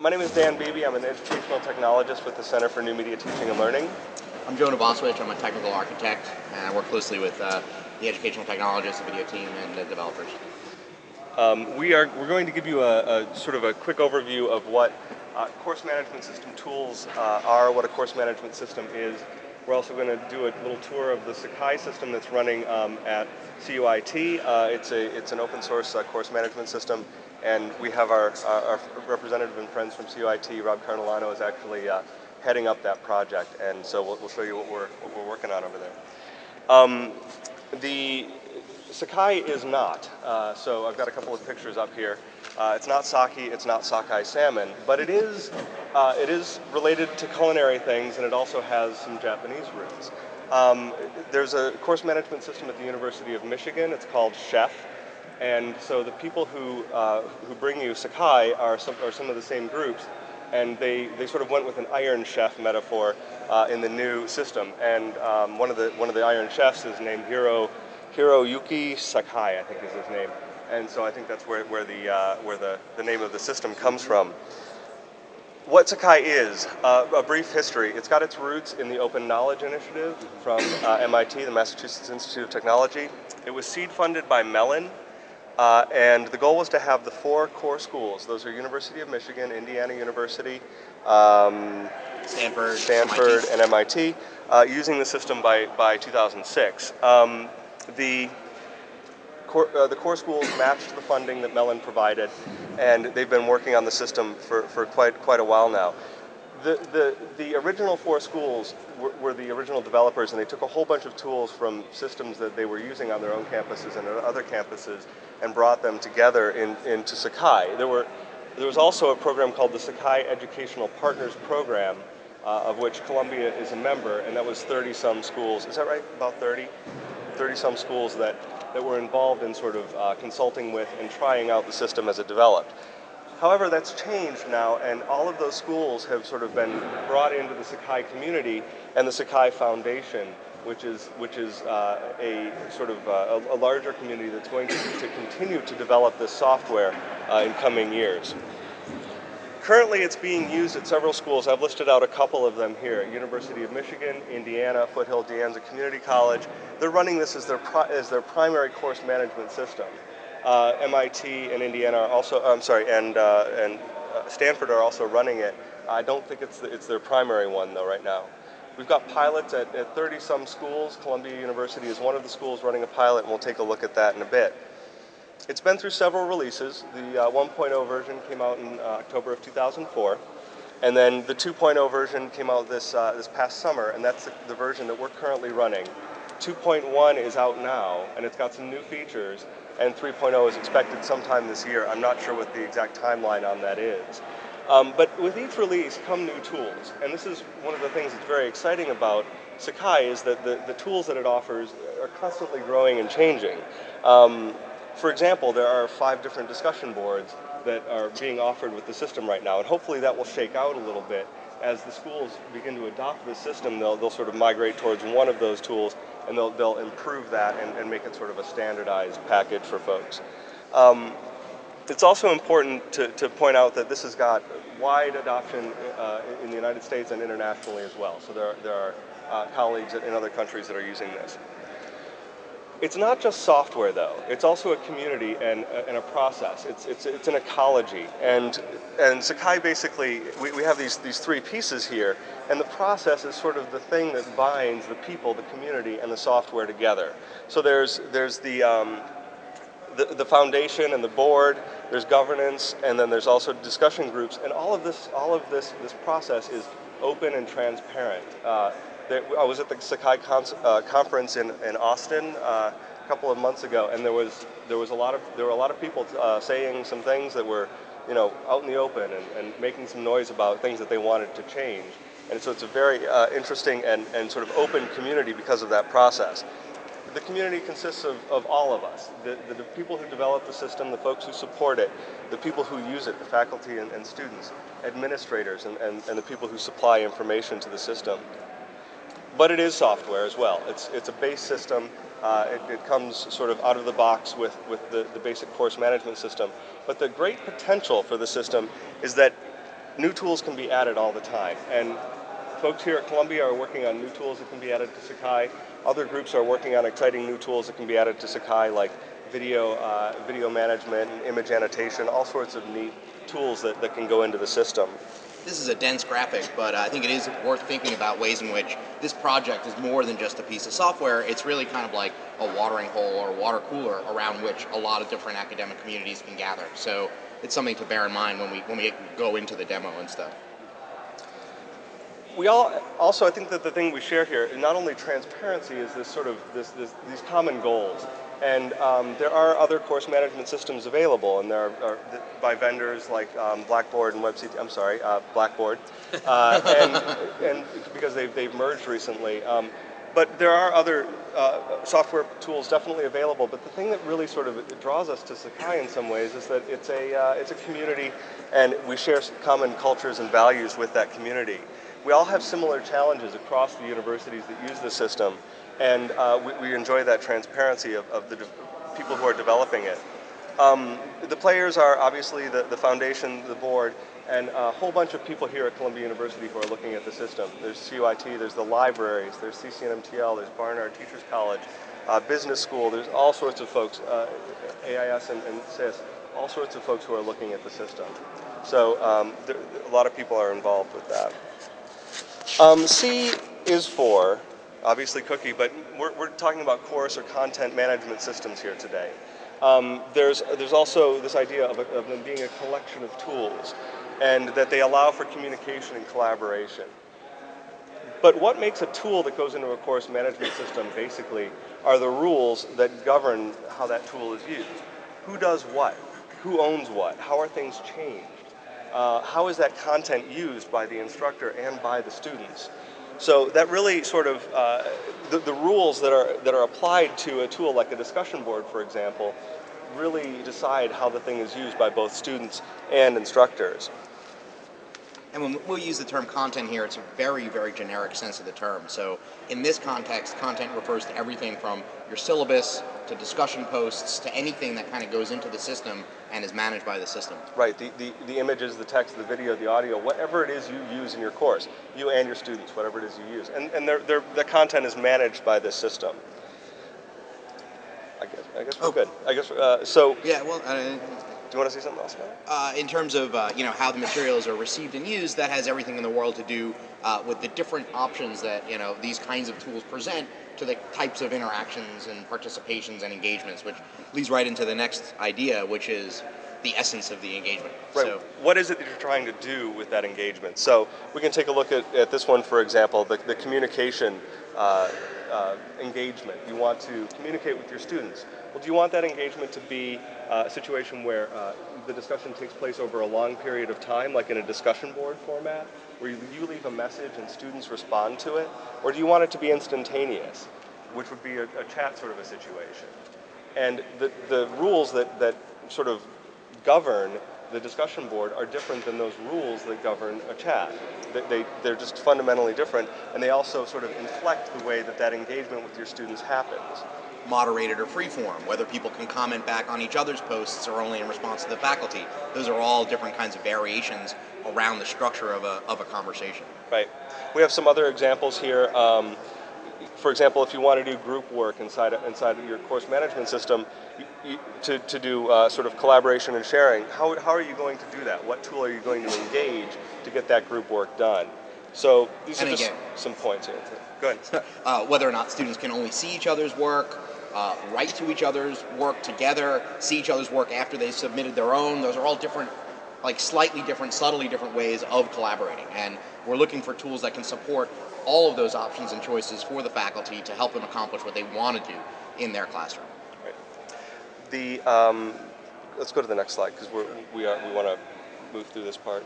My name is Dan Beebe. I'm an educational technologist with the Center for New Media Teaching and Learning. I'm Jonah Bossewitch. I'm a technical architect, and I work closely with uh, the educational technologists, the video team, and the developers. Um, we are we're going to give you a, a, sort of a quick overview of what uh, course management system tools uh, are, what a course management system is. We're also going to do a little tour of the Sakai system that's running um, at CUIT. Uh, it's a it's an open source uh, course management system and we have our, our, our, representative and friends from CUIT, Rob Cartolano, is actually uh, heading up that project, and so we'll, we'll, show you what we're, what we're working on over there. Um, the Sakai is not, uh, so I've got a couple of pictures up here. Uh, it's not sake, it's not sockeye salmon, but it is, uh, it is related to culinary things, and it also has some Japanese roots. Um, there's a course management system at the University of Michigan. It's called CHEF, and so the people who, uh, who bring you Sakai are some, are some of the same groups, and they, they sort of went with an Iron Chef metaphor uh, in the new system. And um, one, of the, one of the Iron Chefs is named Hiro, Hiroyuki Sakai, I think is his name. And so I think that's where, where, the, uh, where the, the name of the system comes from. What Sakai is, uh, a brief history. It's got its roots in the Open Knowledge Initiative from uh, MIT, the Massachusetts Institute of Technology. It was seed funded by Mellon, uh, and the goal was to have the four core schools. Those are University of Michigan, Indiana University, um, Stanford, Stanford, MIT. and MIT, uh, using the system by, by 2006. Um, the core, uh, the core schools matched the funding that Mellon provided, and they've been working on the system for, for quite quite a while now the, the, the original four schools were, were, the original developers, and they took a whole bunch of tools from systems that they were using on their own campuses and other campuses and brought them together in, into Sakai. There, were, there was also a program called the Sakai Educational Partners Program, uh, of which Columbia is a member, and that was 30 some schools. Is that right? About 30? 30 some schools that, that were involved in sort of uh, consulting with and trying out the system as it developed. However, that's changed now, and all of those schools have sort of been brought into the Sakai community and the Sakai Foundation, which is which is uh, a sort of uh, a, a, larger community that's going to, to, continue to develop this software uh, in coming years. Currently, it's being used at several schools. I've listed out a couple of them here: University of Michigan, Indiana, Foothill De Anza Community College. They're running this as their as their primary course management system. Uh, MIT and Indiana are also, I'm sorry, and, uh, and uh, Stanford are also running it. I don't think it's, the, it's their primary one though right now. We've got pilots at, at 30 some schools. Columbia University is one of the schools running a pilot, and we'll take a look at that in a bit. It's been through several releases. The uh, 1.0 version came out in uh, October of 2004, and then the 2.0 version came out this, uh, this past summer, and that's the, the version that we're currently running. 2.1 is out now, and it's got some new features, and 3.0 is expected sometime this year. I'm not sure what the exact timeline on that is. Um, but with each release come new tools, and this is one of the things that's very exciting about Sakai is that the, the tools that it offers are constantly growing and changing. Um, for example, there are five different discussion boards that are being offered with the system right now, and hopefully that will shake out a little bit as the schools begin to adopt this system, they'll, they'll sort of migrate towards one of those tools and they'll, they'll improve that and, and make it sort of a standardized package for folks. Um, it's also important to, to point out that this has got wide adoption uh, in the United States and internationally as well. So there, there are uh, colleagues in other countries that are using this. It's not just software, though. It's also a community and, and a process. It's, it's, it's an ecology. And, and Sakai basically, we, we have these, these three pieces here, and the process is sort of the thing that binds the people, the community, and the software together. So there's, there's the, um, the, the foundation and the board, there's governance, and then there's also discussion groups, and all of this, all of this, this process is open and transparent. Uh, I was at the Sakai con- uh, conference in, in Austin uh, a couple of months ago, and there was there was a lot of there were a lot of people uh, saying some things that were, you know, out in the open and, and making some noise about things that they wanted to change. And so it's a very uh, interesting and, and sort of open community because of that process. The community consists of, of all of us the, the, the people who develop the system, the folks who support it, the people who use it, the faculty and, and students, administrators, and, and, and the people who supply information to the system but it is software as well. It's, it's a base system. Uh, it, it, comes sort of out of the box with, with the, the basic course management system. But the great potential for the system is that new tools can be added all the time. And folks here at Columbia are working on new tools that can be added to Sakai. Other groups are working on exciting new tools that can be added to Sakai, like video, uh, video management image annotation, all sorts of neat tools that, that can go into the system. This is a dense graphic, but uh, I think it is worth thinking about ways in which this project is more than just a piece of software. It's really kind of like a watering hole or water cooler around which a lot of different academic communities can gather. So it's something to bear in mind when we when we go into the demo and stuff. We all also, I think that the thing we share here, not only transparency, is this sort of this, this these common goals. And um, there are other course management systems available, and there are, are by vendors like um, Blackboard and WebCT. I'm sorry, uh, Blackboard, uh, and, and because they've, they've merged recently. Um, but there are other uh, software tools definitely available. But the thing that really sort of draws us to Sakai in some ways is that it's a uh, it's a community, and we share common cultures and values with that community. We all have similar challenges across the universities that use the system and uh, we, we, enjoy that transparency of, of the people who are developing it. Um, the players are obviously the, the foundation, the board, and a whole bunch of people here at Columbia University who are looking at the system. There's CUIT, there's the libraries, there's CCNMTL, there's Barnard Teachers College, uh, business school, there's all sorts of folks, uh, AIS and, and CIS, all sorts of folks who are looking at the system. So um, there, a lot of people are involved with that. Um, C is for obviously cookie, but we're, we're talking about course or content management systems here today. Um, there's, there's also this idea of, a, of them being a collection of tools and that they allow for communication and collaboration. But what makes a tool that goes into a course management system basically are the rules that govern how that tool is used. Who does what? Who owns what? How are things changed? Uh, how is that content used by the instructor and by the students? So that really sort of uh, the, the rules that are that are applied to a tool like a discussion board, for example, really decide how the thing is used by both students and instructors. And when we'll use the term content here, it's a very, very generic sense of the term. So in this context, content refers to everything from your syllabus to discussion posts to anything that kind of goes into the system and is managed by the system. Right, the, the, the images, the text, the video, the audio, whatever it is you use in your course, you and your students, whatever it is you use. And, and they're, they're, the content is managed by this system. I guess, I guess we're oh. good. I guess, uh, so. Yeah, well, uh, do you want to say something else about it? Uh, in terms of uh, you know how the materials are received and used, that has everything in the world to do uh, with the different options that you know these kinds of tools present to the types of interactions and participations and engagements, which leads right into the next idea, which is the essence of the engagement. Right. So, what is it that you're trying to do with that engagement? So we can take a look at, at this one, for example, the, the communication uh, engagement. You want to communicate with your students. Well, do you want that engagement to be uh, a situation where uh, the discussion takes place over a long period of time, like in a discussion board format, where you, you leave a message and students respond to it? Or do you want it to be instantaneous, which would be a, a chat sort of a situation? And the, the rules that, that sort of govern the discussion board are different than those rules that govern a chat. They, they, they're just fundamentally different, and they also sort of inflect the way that that engagement with your students happens moderated or freeform, whether people can comment back on each other's posts or only in response to the faculty. Those are all different kinds of variations around the structure of a, of a conversation. Right. We have some other examples here. Um, for example, if you want to do group work inside of, inside of your course management system, you, you, to, to do uh, sort of collaboration and sharing, how, how are you going to do that? What tool are you going to engage to get that group work done? So these and are again, just some points here. Go ahead. Uh, whether or not students can only see each other's work, uh, write to each other's work together, see each other's work after they've submitted their own. Those are all different, like slightly different, subtly different ways of collaborating. And we're looking for tools that can support all of those options and choices for the faculty to help them accomplish what they want to do in their classroom. Right. The um, let's go to the next slide because we are we want to move through this part.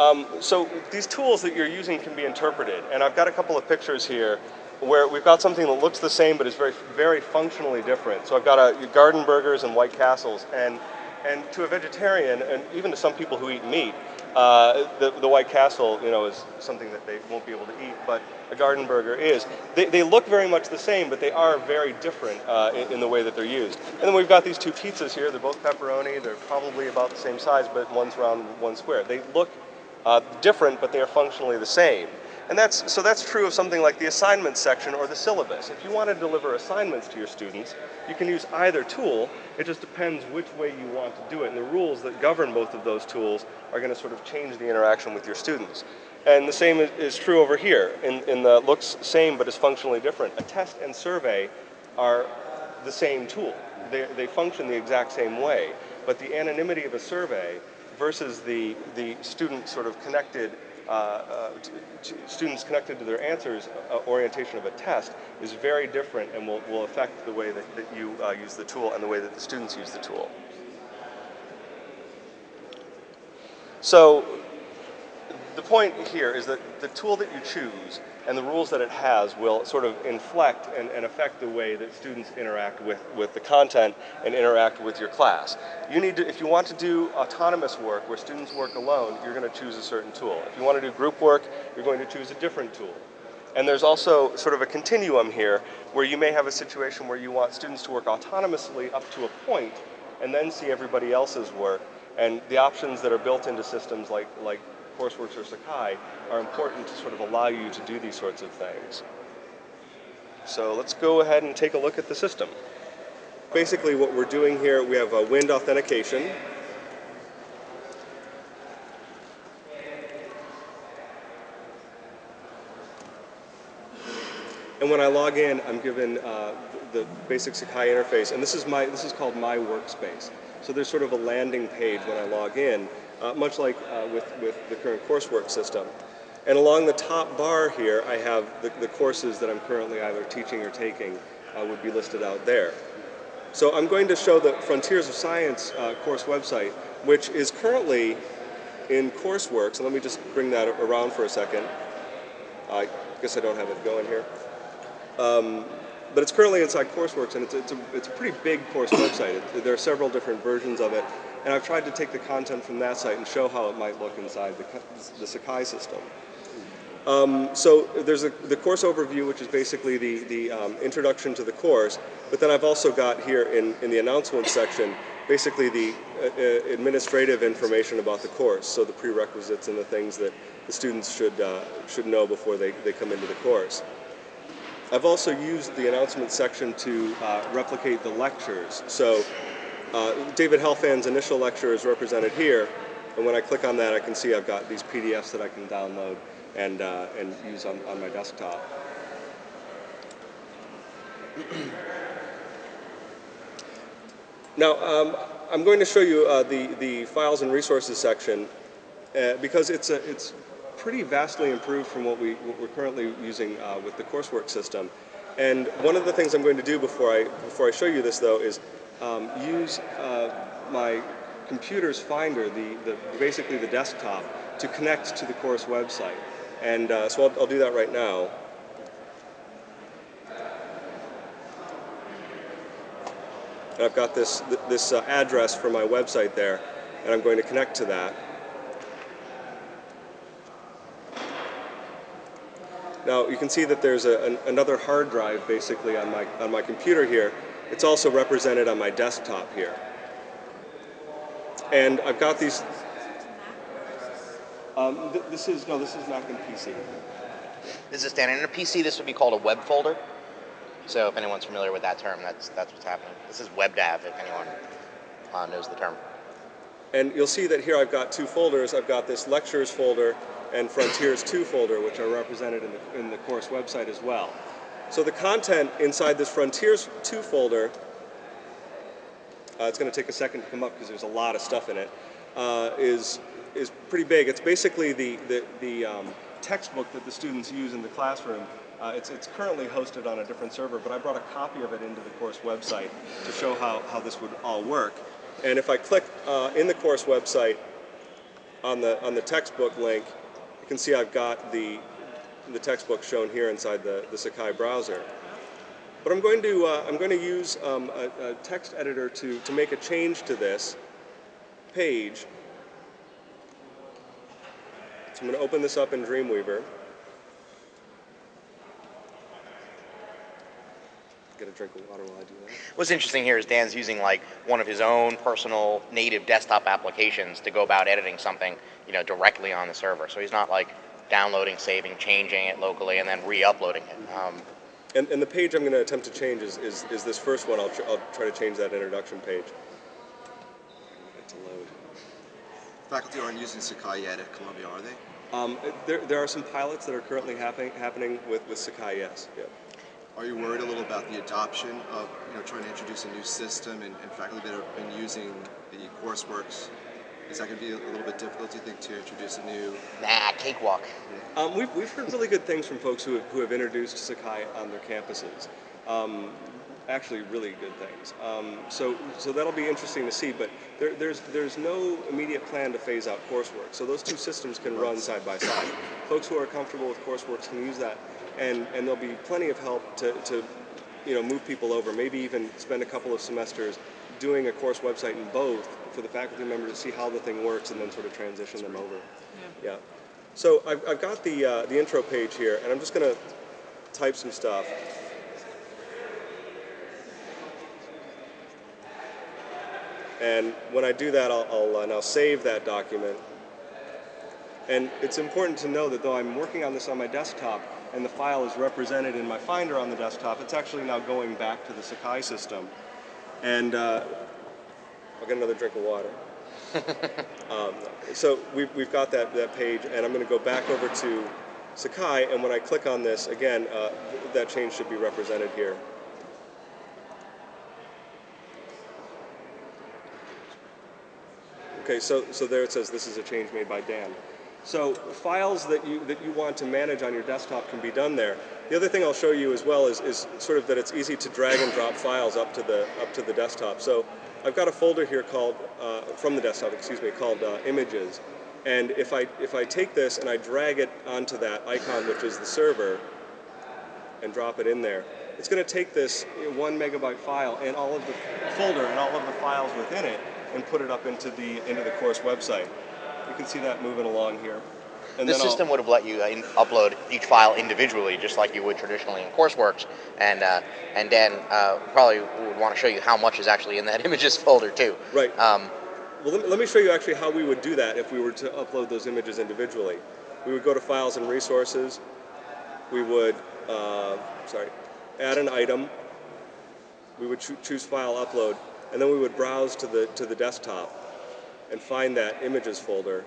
Um, so these tools that you're using can be interpreted, and I've got a couple of pictures here where we've got something that looks the same but is very, very functionally different. So I've got a, garden burgers and White Castles, and and to a vegetarian, and even to some people who eat meat, uh, the, the White Castle, you know, is something that they won't be able to eat, but a garden burger is. They, they look very much the same, but they are very different uh, in, in, the way that they're used. And then we've got these two pizzas here. They're both pepperoni. They're probably about the same size, but one's round, one's square. They look Uh, different, but they are functionally the same. And that's, so that's true of something like the assignment section or the syllabus. If you want to deliver assignments to your students, you can use either tool. It just depends which way you want to do it. And the rules that govern both of those tools are going to sort of change the interaction with your students. And the same is, true over here in, in the looks same but is functionally different. A test and survey are the same tool. They, they function the exact same way. But the anonymity of a survey versus the, the student sort of connected uh, uh, students connected to their answers uh, orientation of a test is very different and will, will affect the way that, that you uh, use the tool and the way that the students use the tool. So the point here is that the tool that you choose and the rules that it has will sort of inflect and, and, affect the way that students interact with, with the content and interact with your class. You need to, if you want to do autonomous work where students work alone, you're going to choose a certain tool. If you want to do group work, you're going to choose a different tool. And there's also sort of a continuum here where you may have a situation where you want students to work autonomously up to a point and then see everybody else's work. And the options that are built into systems like, like CourseWorks or Sakai are important to sort of allow you to do these sorts of things. So let's go ahead and take a look at the system. Basically what we're doing here, we have a WIND authentication. And when I log in, I'm given uh, the basic Sakai interface, and this is my this is called my workspace. So there's sort of a landing page when I log in, uh, much like uh, with, with the current coursework system. And along the top bar here, I have the, the courses that I'm currently either teaching or taking uh, would be listed out there. So I'm going to show the Frontiers of Science uh, course website, which is currently in coursework. So let me just bring that around for a second. I guess I don't have it going here. Um, but it's currently inside Courseworks, and it's, it's, a, it's a pretty big course website. It, there are several different versions of it, and I've tried to take the content from that site and show how it might look inside the, the Sakai system. Um, so there's a, the course overview, which is basically the, the um, introduction to the course, but then I've also got here in, in the announcements section basically the uh, uh, administrative information about the course, so the prerequisites and the things that the students should, uh, should know before they, they come into the course. I've also used the announcement section to uh, replicate the lectures. So uh, David Helfand's initial lecture is represented here, and when I click on that, I can see I've got these PDFs that I can download and, uh, and use on, on my desktop. now, um, I'm going to show you uh, the, the files and resources section uh, because it's, a, it's pretty vastly improved from what, we, what we're currently using uh, with the coursework system. And one of the things I'm going to do before I, before I show you this, though, is um, use uh, my computer's Finder, the, the, basically the desktop, to connect to the course website. And uh, so I'll, I'll, do that right now. And I've got this, this uh, address for my website there, and I'm going to connect to that. Now you can see that there's a, an, another hard drive basically on my, on my computer here. It's also represented on my desktop here. And I've got these, um, th this is, no, this is Mac and PC. This is standard. In a PC, this would be called a web folder. So if anyone's familiar with that term, that's, that's what's happening. This is WebDAV, if anyone uh, knows the term. And you'll see that here I've got two folders. I've got this lectures folder and Frontiers 2 folder, which are represented in the, in the course website as well. So the content inside this Frontiers 2 folder, uh, it's going to take a second to come up because there's a lot of stuff in it, uh, is is pretty big. It's basically the, the, the um, textbook that the students use in the classroom. Uh, it's, it's currently hosted on a different server, but I brought a copy of it into the course website to show how, how this would all work. And if I click uh, in the course website on the, on the textbook link, you can see I've got the, the textbook shown here inside the, the Sakai browser. But I'm going to, uh, I'm going to use um, a, a, text editor to, to make a change to this page. So I'm going to open this up in Dreamweaver. Get a drink of water while I do that. What's interesting here is Dan's using like one of his own personal native desktop applications to go about editing something you know, directly on the server. So he's not like downloading, saving, changing it locally, and then re-uploading it. Um, And, and the page I'm going to attempt to change is, is, is this first one. I'll, tr- I'll try to change that introduction page. Get to load. Faculty aren't using Sakai yet at Columbia, are they? Um, there, there are some pilots that are currently happening happening with, with Sakai, yes. Yeah. Are you worried a little about the adoption of, you know, trying to introduce a new system and, and faculty that have been using the CourseWorks? Is that going to be a little bit difficult, do you think, to introduce a new? nah, cakewalk. Um, we've, we've heard really good things from folks who have, who have introduced Sakai on their campuses. Um, actually, really good things. Um, so, so that'll be interesting to see. But there, there's there's no immediate plan to phase out coursework. So those two systems can run side by side. Folks who are comfortable with coursework can use that, and and there'll be plenty of help to, to you know move people over. Maybe even spend a couple of semesters doing a course website in both for the faculty member to see how the thing works and then sort of transition them over. Yeah. So I've, I've got the, uh, the intro page here, and I'm just going to type some stuff. And when I do that, I'll, I'll uh, now save that document. And it's important to know that though I'm working on this on my desktop and the file is represented in my Finder on the desktop, it's actually now going back to the Sakai system. And uh, I'll get another drink of water. um, so we've, we've got that, that page, and I'm going to go back over to Sakai, and when I click on this, again, uh, th- that change should be represented here. Okay, so, so there it says this is a change made by Dan. So files that you, that you want to manage on your desktop can be done there. The other thing I'll show you as well is, is sort of that it's easy to drag and drop files up to the, up to the desktop. So I've got a folder here called, uh, from the desktop, excuse me, called uh, images. And if I, if I take this and I drag it onto that icon, which is the server, and drop it in there, it's going to take this one megabyte file and all of the folder and all of the files within it and put it up into the into the course website. You can see that moving along here. And The then I'll- system would have let you uh, in, upload each file individually, just like you would traditionally in CourseWorks. And uh, and Dan uh, probably would want to show you how much is actually in that images folder too. Right. Um, Well, let me, let me show you actually how we would do that if we were to upload those images individually. We would go to Files and Resources. We would, uh, sorry, add an item. We would choo- choose File Upload, and then we would browse to the to the desktop and find that Images folder.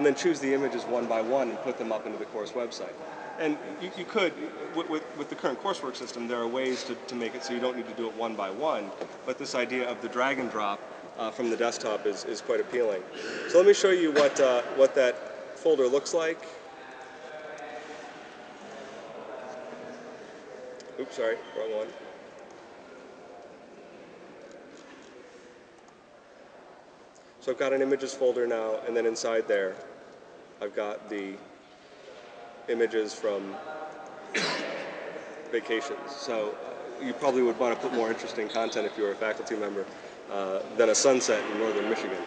And then choose the images one by one and put them up into the course website. And you, you could, with, with, with the current coursework system, there are ways to, to make it so you don't need to do it one by one. But this idea of the drag and drop uh, from the desktop is, is quite appealing. So let me show you what, uh, what that folder looks like. Oops, sorry, wrong one. So I've got an images folder now, and then inside there, I've got the images from vacations. So uh, you probably would want to put more interesting content if you were a faculty member uh, than a sunset in northern Michigan.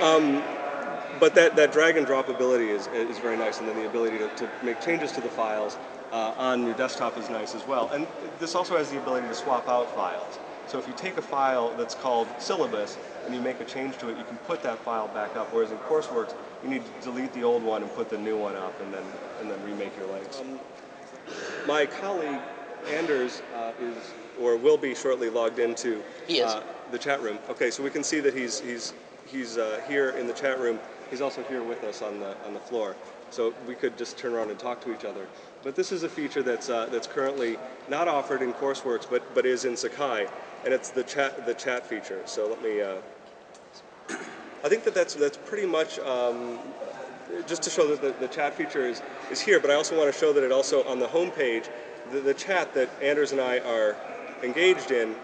Um, but that, that drag and drop ability is, is very nice, and then the ability to, to make changes to the files uh, on your desktop is nice as well. And this also has the ability to swap out files. So if you take a file that's called syllabus and you make a change to it, you can put that file back up. Whereas in CourseWorks, you need to delete the old one and put the new one up, and then and then remake your links. my colleague Anders uh, is or will be shortly logged into Uh, the chat room. Okay, so we can see that he's he's he's uh, here in the chat room. He's also here with us on the on the floor. So we could just turn around and talk to each other. But this is a feature that's uh, that's currently not offered in CourseWorks, but but is in Sakai, and it's the chat the chat feature. So let me. I think that that's that's pretty much um, just to show that the, the chat feature is, is here, but I also want to show that it also on the home page, the, the chat that Anders and I are engaged in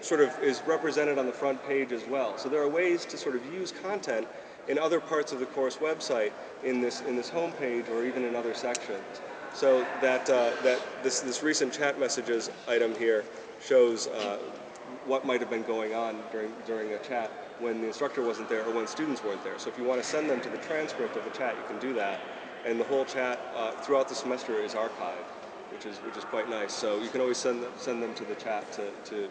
sort of is represented on the front page as well. So there are ways to sort of use content in other parts of the course website in this in this home page or even in other sections. So that uh, that this this recent chat messages item here shows uh, what might have been going on during during a chat when the instructor wasn't there or when students weren't there. So if you want to send them to the transcript of the chat, you can do that, and the whole chat uh, throughout the semester is archived, which is which is quite nice. So you can always send them, send them to the chat to, to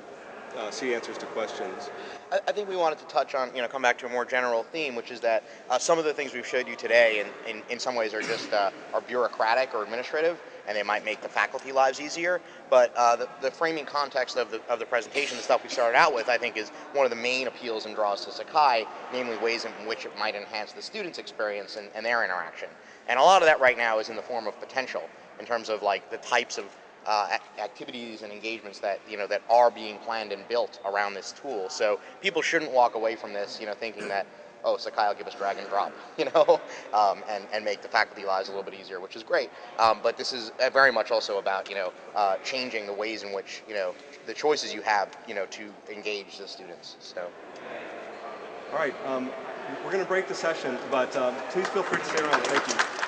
uh, see answers to questions. I, I think we wanted to touch on, you know, come back to a more general theme, which is that uh, some of the things we've showed you today, in, in, in some ways, are just uh, are bureaucratic or administrative, and they might make the faculty lives easier. But uh, the, the framing context of the of the presentation, the stuff we started out with, I think, is one of the main appeals and draws to Sakai, namely ways in which it might enhance the student's experience and, and their interaction. And a lot of that right now is in the form of potential, in terms of like the types of uh, activities and engagements that you know that are being planned and built around this tool. So people shouldn't walk away from this, you know, thinking that oh, Sakai will give us drag and drop, you know, um, and and make the faculty lives a little bit easier, which is great. Um, but this is uh, very much also about you know uh, changing the ways in which you know the choices you have, you know, to engage the students. So. All right, um, we're going to break the session, but um, please feel free to stay around. Thank you.